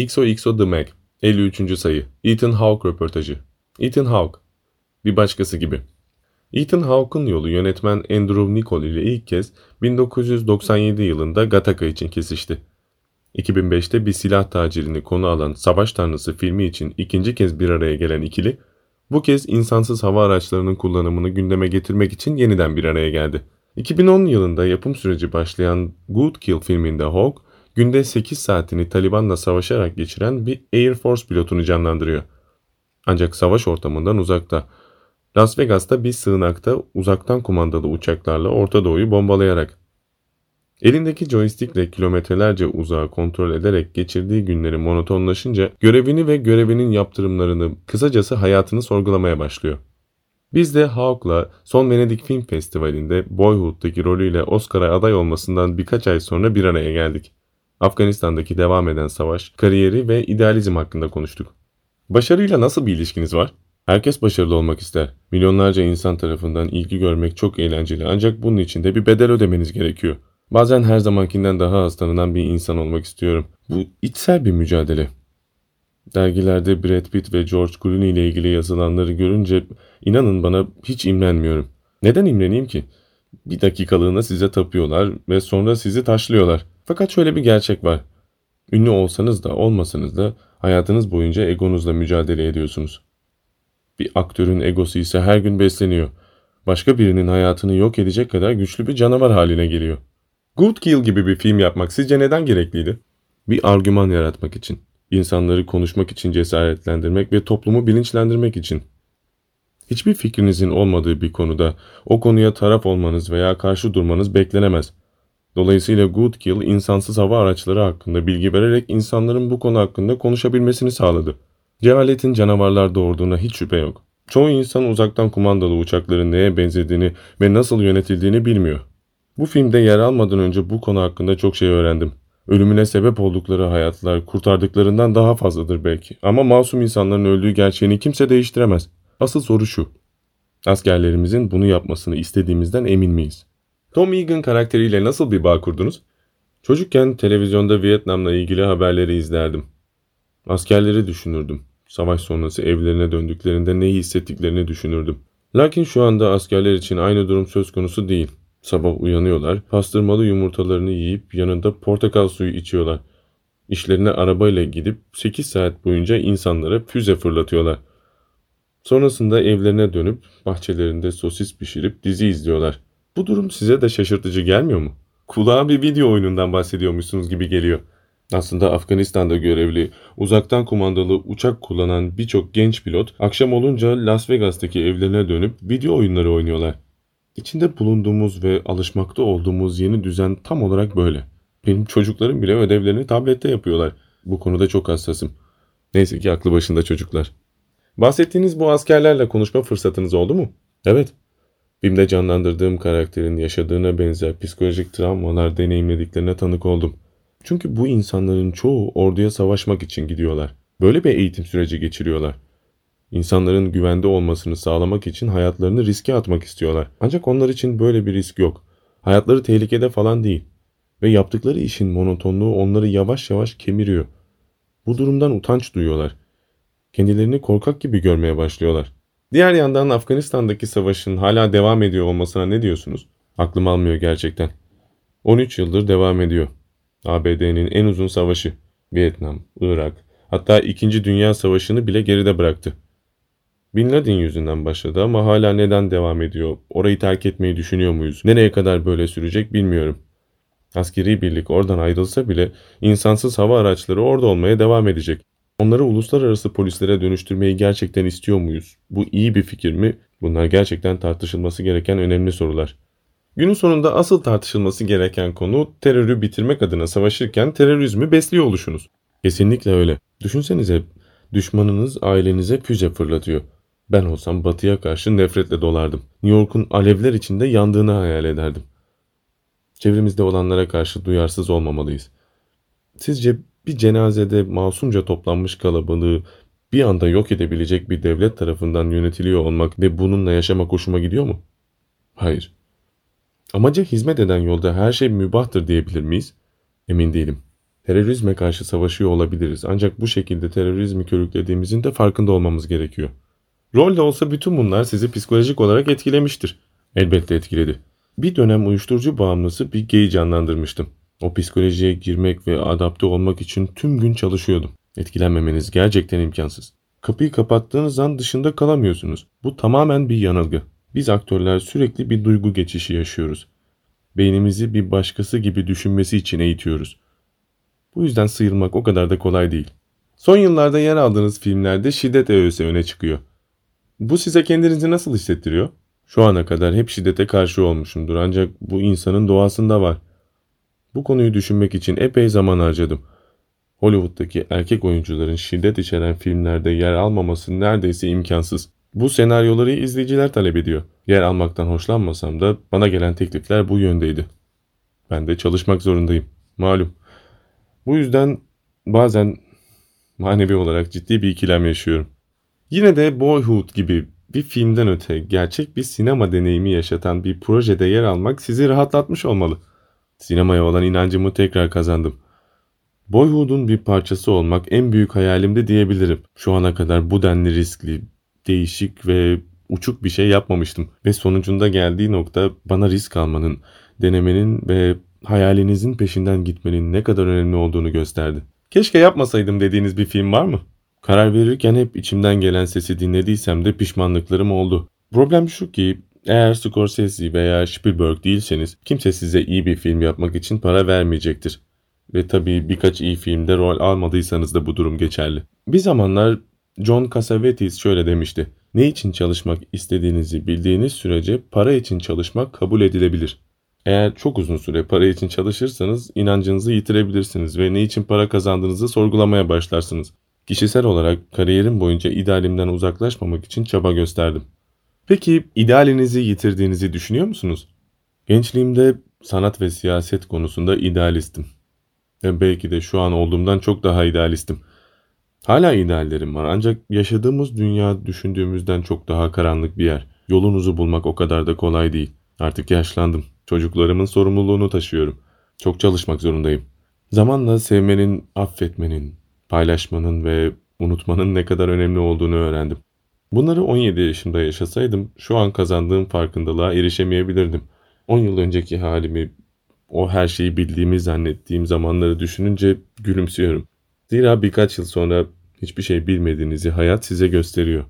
XOXO The Mag 53. sayı Ethan Hawke röportajı Ethan Hawke Bir başkası gibi Ethan Hawke'ın yolu yönetmen Andrew Niccol ile ilk kez 1997 yılında Gattaca için kesişti. 2005'te bir silah tacirini konu alan Savaş Tanrısı filmi için ikinci kez bir araya gelen ikili, bu kez insansız hava araçlarının kullanımını gündeme getirmek için yeniden bir araya geldi. 2010 yılında yapım süreci başlayan Good Kill filminde Hawke, günde 8 saatini Taliban'la savaşarak geçiren bir Air Force pilotunu canlandırıyor. Ancak savaş ortamından uzakta. Las Vegas'ta bir sığınakta uzaktan kumandalı uçaklarla Orta Doğu'yu bombalayarak. Elindeki joystickle kilometrelerce uzağı kontrol ederek geçirdiği günleri monotonlaşınca görevini ve görevinin yaptırımlarını, kısacası hayatını sorgulamaya başlıyor. Biz de Hawke'la son Venedik Film Festivali'nde Boyhood'daki rolüyle Oscar'a aday olmasından birkaç ay sonra bir araya geldik. Afganistan'daki devam eden savaş, kariyeri ve idealizm hakkında konuştuk. Başarıyla nasıl bir ilişkiniz var? Herkes başarılı olmak ister. Milyonlarca insan tarafından ilgi görmek çok eğlenceli ancak bunun için de bir bedel ödemeniz gerekiyor. Bazen her zamankinden daha az tanınan bir insan olmak istiyorum. Bu içsel bir mücadele. Dergilerde Brad Pitt ve George Clooney ile ilgili yazılanları görünce inanın bana hiç imrenmiyorum. Neden imreneyim ki? Bir dakikalığına size tapıyorlar ve sonra sizi taşlıyorlar. Fakat şöyle bir gerçek var. Ünlü olsanız da olmasanız da hayatınız boyunca egonuzla mücadele ediyorsunuz. Bir aktörün egosu ise her gün besleniyor. Başka birinin hayatını yok edecek kadar güçlü bir canavar haline geliyor. Good Kill gibi bir film yapmak sizce neden gerekliydi? Bir argüman yaratmak için, insanları konuşmak için cesaretlendirmek ve toplumu bilinçlendirmek için. Hiçbir fikrinizin olmadığı bir konuda o konuya taraf olmanız veya karşı durmanız beklenemez. Dolayısıyla Good Kill insansız hava araçları hakkında bilgi vererek insanların bu konu hakkında konuşabilmesini sağladı. Cehaletin canavarlar doğurduğuna hiç şüphe yok. Çoğu insan uzaktan kumandalı uçakların neye benzediğini ve nasıl yönetildiğini bilmiyor. Bu filmde yer almadan önce bu konu hakkında çok şey öğrendim. Ölümüne sebep oldukları hayatlar kurtardıklarından daha fazladır belki. Ama masum insanların öldüğü gerçeğini kimse değiştiremez. Asıl soru şu. Askerlerimizin bunu yapmasını istediğimizden emin miyiz? Tom Egan karakteriyle nasıl bir bağ kurdunuz? Çocukken televizyonda Vietnam'la ilgili haberleri izlerdim. Askerleri düşünürdüm. Savaş sonrası evlerine döndüklerinde ne hissettiklerini düşünürdüm. Lakin şu anda askerler için aynı durum söz konusu değil. Sabah uyanıyorlar, pastırmalı yumurtalarını yiyip yanında portakal suyu içiyorlar. İşlerine arabayla gidip 8 saat boyunca insanlara füze fırlatıyorlar. Sonrasında evlerine dönüp bahçelerinde sosis pişirip dizi izliyorlar. Bu durum size de şaşırtıcı gelmiyor mu? Kulağa bir video oyunundan bahsediyormuşsunuz gibi geliyor. Aslında Afganistan'da görevli, uzaktan kumandalı uçak kullanan birçok genç pilot akşam olunca Las Vegas'taki evlerine dönüp video oyunları oynuyorlar. İçinde bulunduğumuz ve alışmakta olduğumuz yeni düzen tam olarak böyle. Benim çocuklarım bile ödevlerini tablette yapıyorlar. Bu konuda çok hassasım. Neyse ki aklı başında çocuklar. Bahsettiğiniz bu askerlerle konuşma fırsatınız oldu mu? Evet. Filmde canlandırdığım karakterin yaşadığına benzer psikolojik travmalar deneyimlediklerine tanık oldum. Çünkü bu insanların çoğu orduya savaşmak için gidiyorlar. Böyle bir eğitim süreci geçiriyorlar. İnsanların güvende olmasını sağlamak için hayatlarını riske atmak istiyorlar. Ancak onlar için böyle bir risk yok. Hayatları tehlikede falan değil. Ve yaptıkları işin monotonluğu onları yavaş yavaş kemiriyor. Bu durumdan utanç duyuyorlar. Kendilerini korkak gibi görmeye başlıyorlar. Diğer yandan Afganistan'daki savaşın hala devam ediyor olmasına ne diyorsunuz? Aklım almıyor gerçekten. 13 yıldır devam ediyor. ABD'nin en uzun savaşı. Vietnam, Irak, hatta 2. Dünya Savaşı'nı bile geride bıraktı. Bin Laden yüzünden başladı ama hala neden devam ediyor? Orayı terk etmeyi düşünüyor muyuz? Nereye kadar böyle sürecek bilmiyorum. Askeri birlik oradan ayrılsa bile insansız hava araçları orada olmaya devam edecek. Onları uluslararası polislere dönüştürmeyi gerçekten istiyor muyuz? Bu iyi bir fikir mi? Bunlar gerçekten tartışılması gereken önemli sorular. Günün sonunda asıl tartışılması gereken konu terörü bitirmek adına savaşırken terörizmi besliyor oluşunuz. Kesinlikle öyle. Düşünsenize düşmanınız ailenize füze fırlatıyor. Ben olsam batıya karşı nefretle dolardım. New York'un alevler içinde yandığını hayal ederdim. Çevremizde olanlara karşı duyarsız olmamalıyız. Sizce bir cenazede masumca toplanmış kalabalığı bir anda yok edebilecek bir devlet tarafından yönetiliyor olmak ve bununla yaşamak hoşuma gidiyor mu? Hayır. Amaca hizmet eden yolda her şey mübahtır diyebilir miyiz? Emin değilim. Terörizme karşı savaşıyor olabiliriz ancak bu şekilde terörizmi körüklediğimizin de farkında olmamız gerekiyor. Rol de olsa bütün bunlar sizi psikolojik olarak etkilemiştir. Elbette etkiledi. Bir dönem uyuşturucu bağımlısı bir geyi canlandırmıştım. O psikolojiye girmek ve adapte olmak için tüm gün çalışıyordum. Etkilenmemeniz gerçekten imkansız. Kapıyı kapattığınız an dışında kalamıyorsunuz. Bu tamamen bir yanılgı. Biz aktörler sürekli bir duygu geçişi yaşıyoruz. Beynimizi bir başkası gibi düşünmesi için eğitiyoruz. Bu yüzden sıyrılmak o kadar da kolay değil. Son yıllarda yer aldığınız filmlerde şiddet öğesi öne çıkıyor. Bu size kendinizi nasıl hissettiriyor? Şu ana kadar hep şiddete karşı olmuşumdur ancak bu insanın doğasında var. Bu konuyu düşünmek için epey zaman harcadım. Hollywood'daki erkek oyuncuların şiddet içeren filmlerde yer almaması neredeyse imkansız. Bu senaryoları izleyiciler talep ediyor. Yer almaktan hoşlanmasam da bana gelen teklifler bu yöndeydi. Ben de çalışmak zorundayım. Malum. Bu yüzden bazen manevi olarak ciddi bir ikilem yaşıyorum. Yine de Boyhood gibi bir filmden öte gerçek bir sinema deneyimi yaşatan bir projede yer almak sizi rahatlatmış olmalı. Sinemaya olan inancımı tekrar kazandım. Boyhood'un bir parçası olmak en büyük hayalimdi diyebilirim. Şu ana kadar bu denli riskli, değişik ve uçuk bir şey yapmamıştım. Ve sonucunda geldiği nokta bana risk almanın, denemenin ve hayalinizin peşinden gitmenin ne kadar önemli olduğunu gösterdi. Keşke yapmasaydım dediğiniz bir film var mı? Karar verirken hep içimden gelen sesi dinlediysem de pişmanlıklarım oldu. Problem şu ki eğer Scorsese veya Spielberg değilseniz kimse size iyi bir film yapmak için para vermeyecektir. Ve tabii birkaç iyi filmde rol almadıysanız da bu durum geçerli. Bir zamanlar John Cassavetes şöyle demişti. Ne için çalışmak istediğinizi bildiğiniz sürece para için çalışmak kabul edilebilir. Eğer çok uzun süre para için çalışırsanız inancınızı yitirebilirsiniz ve ne için para kazandığınızı sorgulamaya başlarsınız. Kişisel olarak kariyerim boyunca idealimden uzaklaşmamak için çaba gösterdim. Peki idealinizi yitirdiğinizi düşünüyor musunuz? Gençliğimde sanat ve siyaset konusunda idealistim. Ve belki de şu an olduğumdan çok daha idealistim. Hala ideallerim var ancak yaşadığımız dünya düşündüğümüzden çok daha karanlık bir yer. Yolunuzu bulmak o kadar da kolay değil. Artık yaşlandım. Çocuklarımın sorumluluğunu taşıyorum. Çok çalışmak zorundayım. Zamanla sevmenin, affetmenin, paylaşmanın ve unutmanın ne kadar önemli olduğunu öğrendim. Bunları 17 yaşımda yaşasaydım şu an kazandığım farkındalığa erişemeyebilirdim. 10 yıl önceki halimi, o her şeyi bildiğimi zannettiğim zamanları düşününce gülümsüyorum. Zira birkaç yıl sonra hiçbir şey bilmediğinizi hayat size gösteriyor.